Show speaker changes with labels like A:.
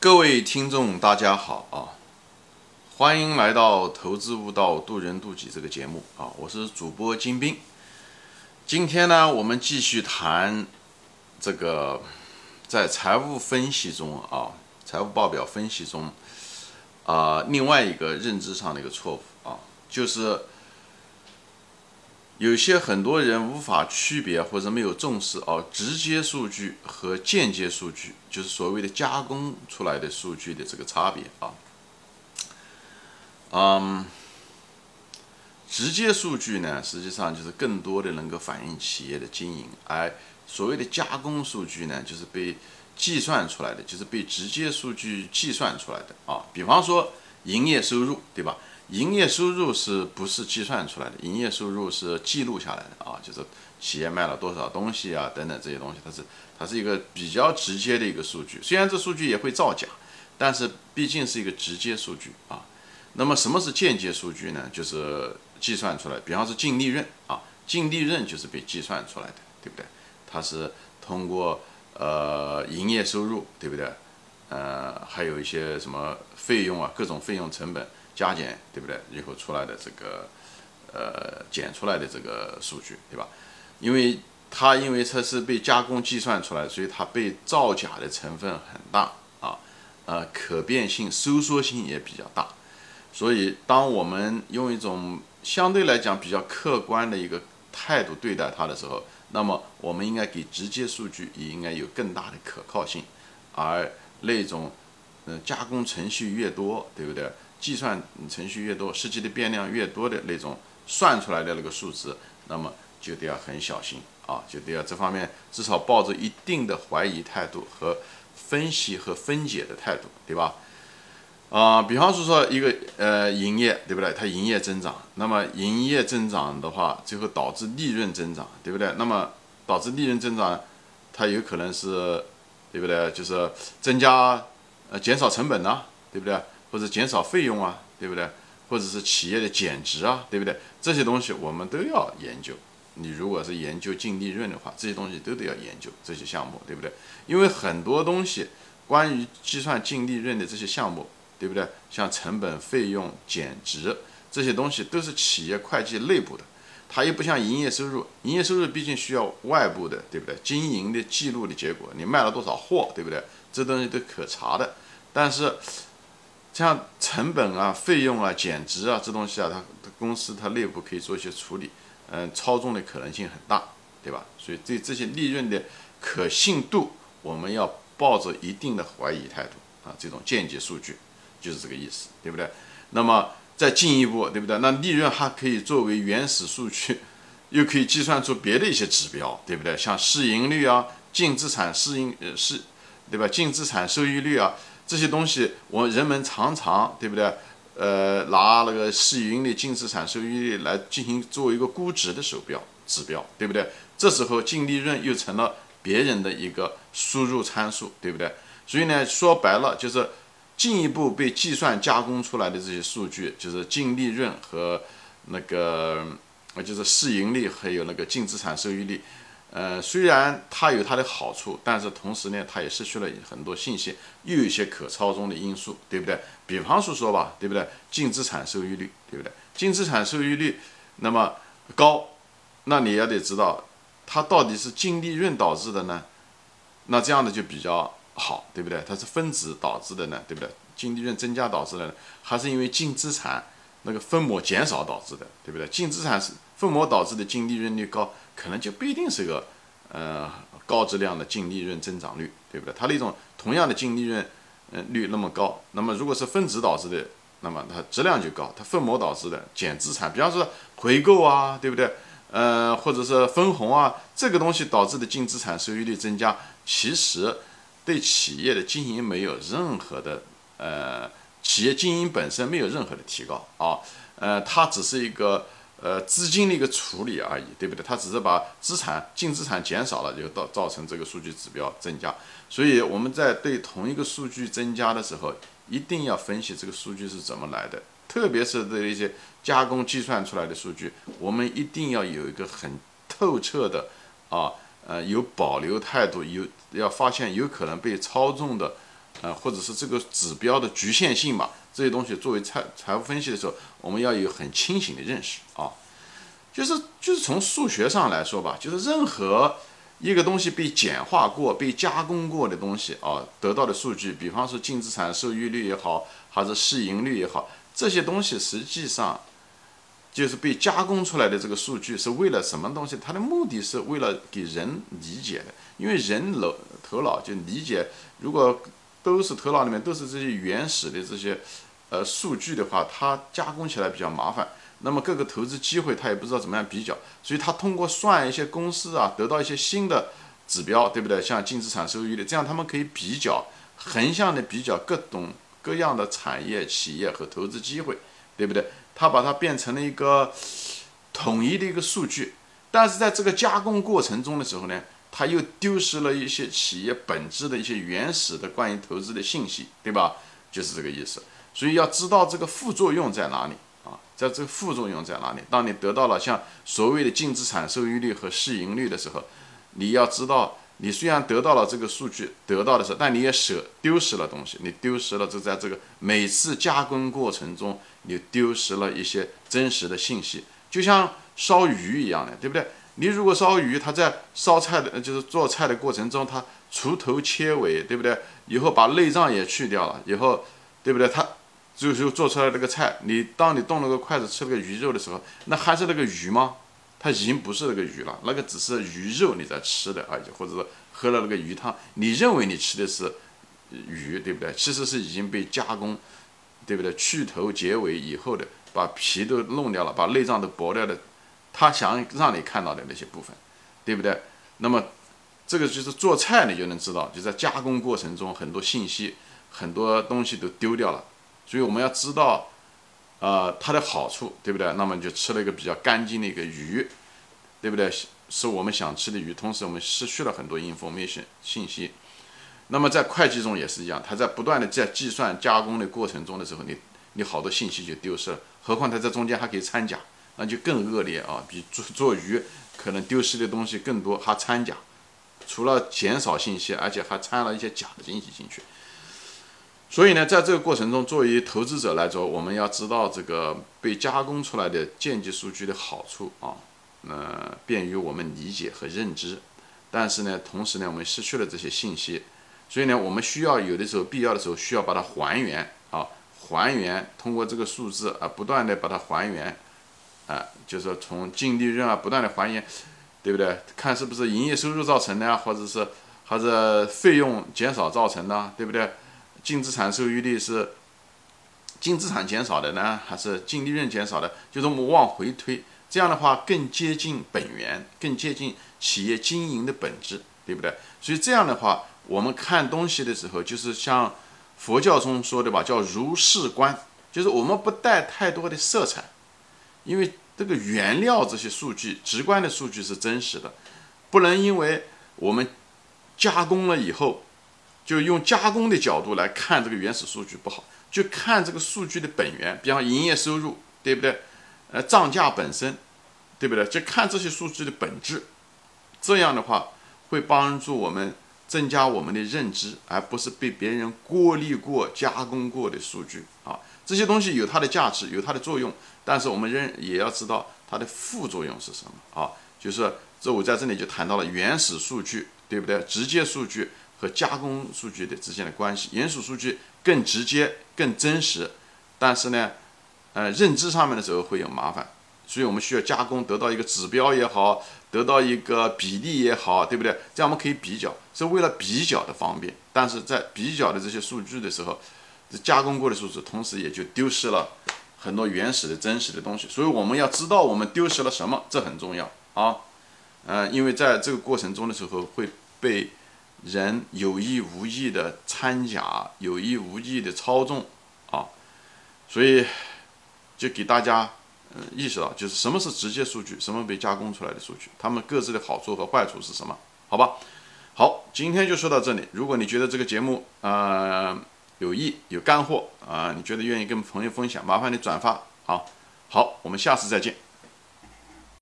A: 各位听众，大家好啊！欢迎来到《投资悟道，渡人渡己》这个节目啊！我是主播金兵。今天呢，我们继续谈这个在财务分析中啊，财务报表分析中啊，另外一个认知上的一个错误啊，就是有些很多人无法区别或者没有重视哦，直接数据和间接数据，就是所谓的加工出来的数据的这个差别啊。嗯。直接数据呢，实际上就是更多的能够反映企业的经营，而所谓的加工数据呢，就是被计算出来的，就是被直接数据计算出来的啊。比方说营业收入，对吧？营业收入是不是计算出来的？营业收入是记录下来的啊，就是企业卖了多少东西啊，等等这些东西，它是它是一个比较直接的一个数据。虽然这数据也会造假，但是毕竟是一个直接数据啊。那么什么是间接数据呢？就是计算出来，比方说净利润啊，净利润就是被计算出来的，对不对？它是通过呃营业收入，对不对？呃，还有一些什么费用啊，各种费用成本加减，对不对？以后出来的这个呃减出来的这个数据，对吧？因为它因为它是被加工计算出来，所以它被造假的成分很大啊，呃，可变性、收缩性也比较大，所以当我们用一种相对来讲比较客观的一个态度对待它的时候，那么我们应该给直接数据也应该有更大的可靠性，而那种，嗯，加工程序越多，对不对？计算程序越多，实际的变量越多的那种算出来的那个数值，那么就得要很小心啊，就得要这方面至少抱着一定的怀疑态度和分析和分解的态度，对吧？啊，比方说说一个呃营业，对不对？它营业增长，那么营业增长的话，最后导致利润增长，对不对？那么导致利润增长，它有可能是，对不对？就是增加呃减少成本呢，对不对？或者减少费用啊，对不对？或者是企业的减值啊，对不对？这些东西我们都要研究。你如果是研究净利润的话，这些东西都得要研究这些项目，对不对？因为很多东西关于计算净利润的这些项目。对不对？像成本、费用、减值这些东西都是企业会计内部的，它又不像营业收入。营业收入毕竟需要外部的，对不对？经营的记录的结果，你卖了多少货，对不对？这东西都可查的。但是像成本啊、费用啊、减值啊这东西啊，它公司它内部可以做一些处理，嗯，操纵的可能性很大，对吧？所以对这些利润的可信度，我们要抱着一定的怀疑态度啊。这种间接数据。就是这个意思，对不对？那么再进一步，对不对？那利润还可以作为原始数据，又可以计算出别的一些指标，对不对？像市盈率啊、净资产市盈呃市，对吧？净资产收益率啊这些东西，我人们常常对不对？呃，拿那个市盈率、净资产收益率来进行做一个估值的手标指标，对不对？这时候净利润又成了别人的一个输入参数，对不对？所以呢，说白了就是。进一步被计算加工出来的这些数据，就是净利润和那个呃，就是市盈率，还有那个净资产收益率。呃，虽然它有它的好处，但是同时呢，它也失去了很多信息，又有一些可操纵的因素，对不对？比方说说吧，对不对？净资产收益率，对不对？净资产收益率那么高，那你也得知道它到底是净利润导致的呢？那这样的就比较。好，对不对？它是分子导致的呢，对不对？净利润增加导致的呢，还是因为净资产那个分母减少导致的，对不对？净资产是分母导致的净利润率高，可能就不一定是个呃高质量的净利润增长率，对不对？它那种同样的净利润嗯率那么高，那么如果是分子导致的，那么它质量就高；它分母导致的减资产，比方说回购啊，对不对？呃，或者是分红啊，这个东西导致的净资产收益率增加，其实。对企业的经营没有任何的，呃，企业经营本身没有任何的提高啊，呃，它只是一个呃资金的一个处理而已，对不对？它只是把资产净资产减少了，就造造成这个数据指标增加。所以我们在对同一个数据增加的时候，一定要分析这个数据是怎么来的，特别是对一些加工计算出来的数据，我们一定要有一个很透彻的啊。呃，有保留态度，有要发现有可能被操纵的，呃，或者是这个指标的局限性嘛，这些东西作为财财务分析的时候，我们要有很清醒的认识啊。就是就是从数学上来说吧，就是任何一个东西被简化过、被加工过的东西啊，得到的数据，比方说净资产收益率也好，还是市盈率也好，这些东西实际上就是被加工出来的。这个数据是为了什么东西？它的目的是为了给人理解的，因为人脑头脑就理解，如果都是头脑里面都是这些原始的这些呃数据的话，它加工起来比较麻烦。那么各个投资机会他也不知道怎么样比较，所以他通过算一些公司啊，得到一些新的指标，对不对？像净资产收益率，这样他们可以比较横向的比较各种各样的产业、企业和投资机会，对不对？他把它变成了一个统一的一个数据，但是在这个加工过程中的时候呢，他又丢失了一些企业本质的一些原始的关于投资的信息，对吧？就是这个意思。所以要知道这个副作用在哪里啊。在这个副作用在哪里？当你得到了像所谓的净资产收益率和市盈率的时候，你要知道，你虽然得到了这个数据，得到的时候，但你也舍丢失了东西，你丢失了，就在这个每次加工过程中，你丢失了一些真实的信息，就像烧鱼一样的，对不对？你如果烧鱼，它在烧菜的，就是做菜的过程中，它除头切尾，对不对？以后把内脏也去掉了，以后，对不对？它。就是做出来这个菜，你当你动了个筷子吃那个鱼肉的时候，那还是那个鱼吗？它已经不是那个鱼了，那个只是鱼肉你在吃的而已，或者是喝了那个鱼汤，你认为你吃的是鱼，对不对？其实是已经被加工，对不对？去头结尾以后的，把皮都弄掉了，把内脏都剥掉的，他想让你看到的那些部分，对不对？那么这个就是做菜你就能知道，就在加工过程中很多信息、很多东西都丢掉了。所以我们要知道，呃，它的好处，对不对？那么就吃了一个比较干净的一个鱼，对不对？是我们想吃的鱼，同时我们失去了很多 information 信息。那么在会计中也是一样，它在不断的在计算加工的过程中的时候，你你好多信息就丢失了。何况它在中间还可以掺假，那就更恶劣啊！比做做鱼可能丢失的东西更多，还掺假，除了减少信息，而且还掺了一些假的信息进去。所以呢，在这个过程中，作为投资者来说，我们要知道这个被加工出来的间接数据的好处啊，呃，便于我们理解和认知。但是呢，同时呢，我们失去了这些信息，所以呢，我们需要有的时候必要的时候需要把它还原啊，还原通过这个数字啊，不断的把它还原啊，就是从净利润啊，不断的还原，对不对？看是不是营业收入造成的，或者是还是费用减少造成的，对不对？净资产收益率是净资产减少的呢，还是净利润减少的？就是我们往回推，这样的话更接近本源，更接近企业经营的本质，对不对？所以这样的话，我们看东西的时候，就是像佛教中说的吧，叫如是观，就是我们不带太多的色彩，因为这个原料这些数据，直观的数据是真实的，不能因为我们加工了以后。就用加工的角度来看这个原始数据不好，就看这个数据的本源，比方营业收入，对不对？呃，账价本身，对不对？就看这些数据的本质，这样的话会帮助我们增加我们的认知，而不是被别人过滤过、加工过的数据啊。这些东西有它的价值，有它的作用，但是我们仍也要知道它的副作用是什么啊？就是这我在这里就谈到了原始数据，对不对？直接数据。和加工数据的之间的关系，原始数据更直接、更真实，但是呢，呃，认知上面的时候会有麻烦，所以我们需要加工，得到一个指标也好，得到一个比例也好，对不对？这样我们可以比较，是为了比较的方便。但是在比较的这些数据的时候，加工过的数字，同时也就丢失了很多原始的真实的东西。所以我们要知道我们丢失了什么，这很重要啊。呃，因为在这个过程中的时候会被。人有意无意的掺假，有意无意的操纵，啊，所以就给大家嗯意识到，就是什么是直接数据，什么被加工出来的数据，它们各自的好处和坏处是什么？好吧，好，今天就说到这里。如果你觉得这个节目呃有益有干货啊，你觉得愿意跟朋友分享，麻烦你转发。啊，好，我们下次再见。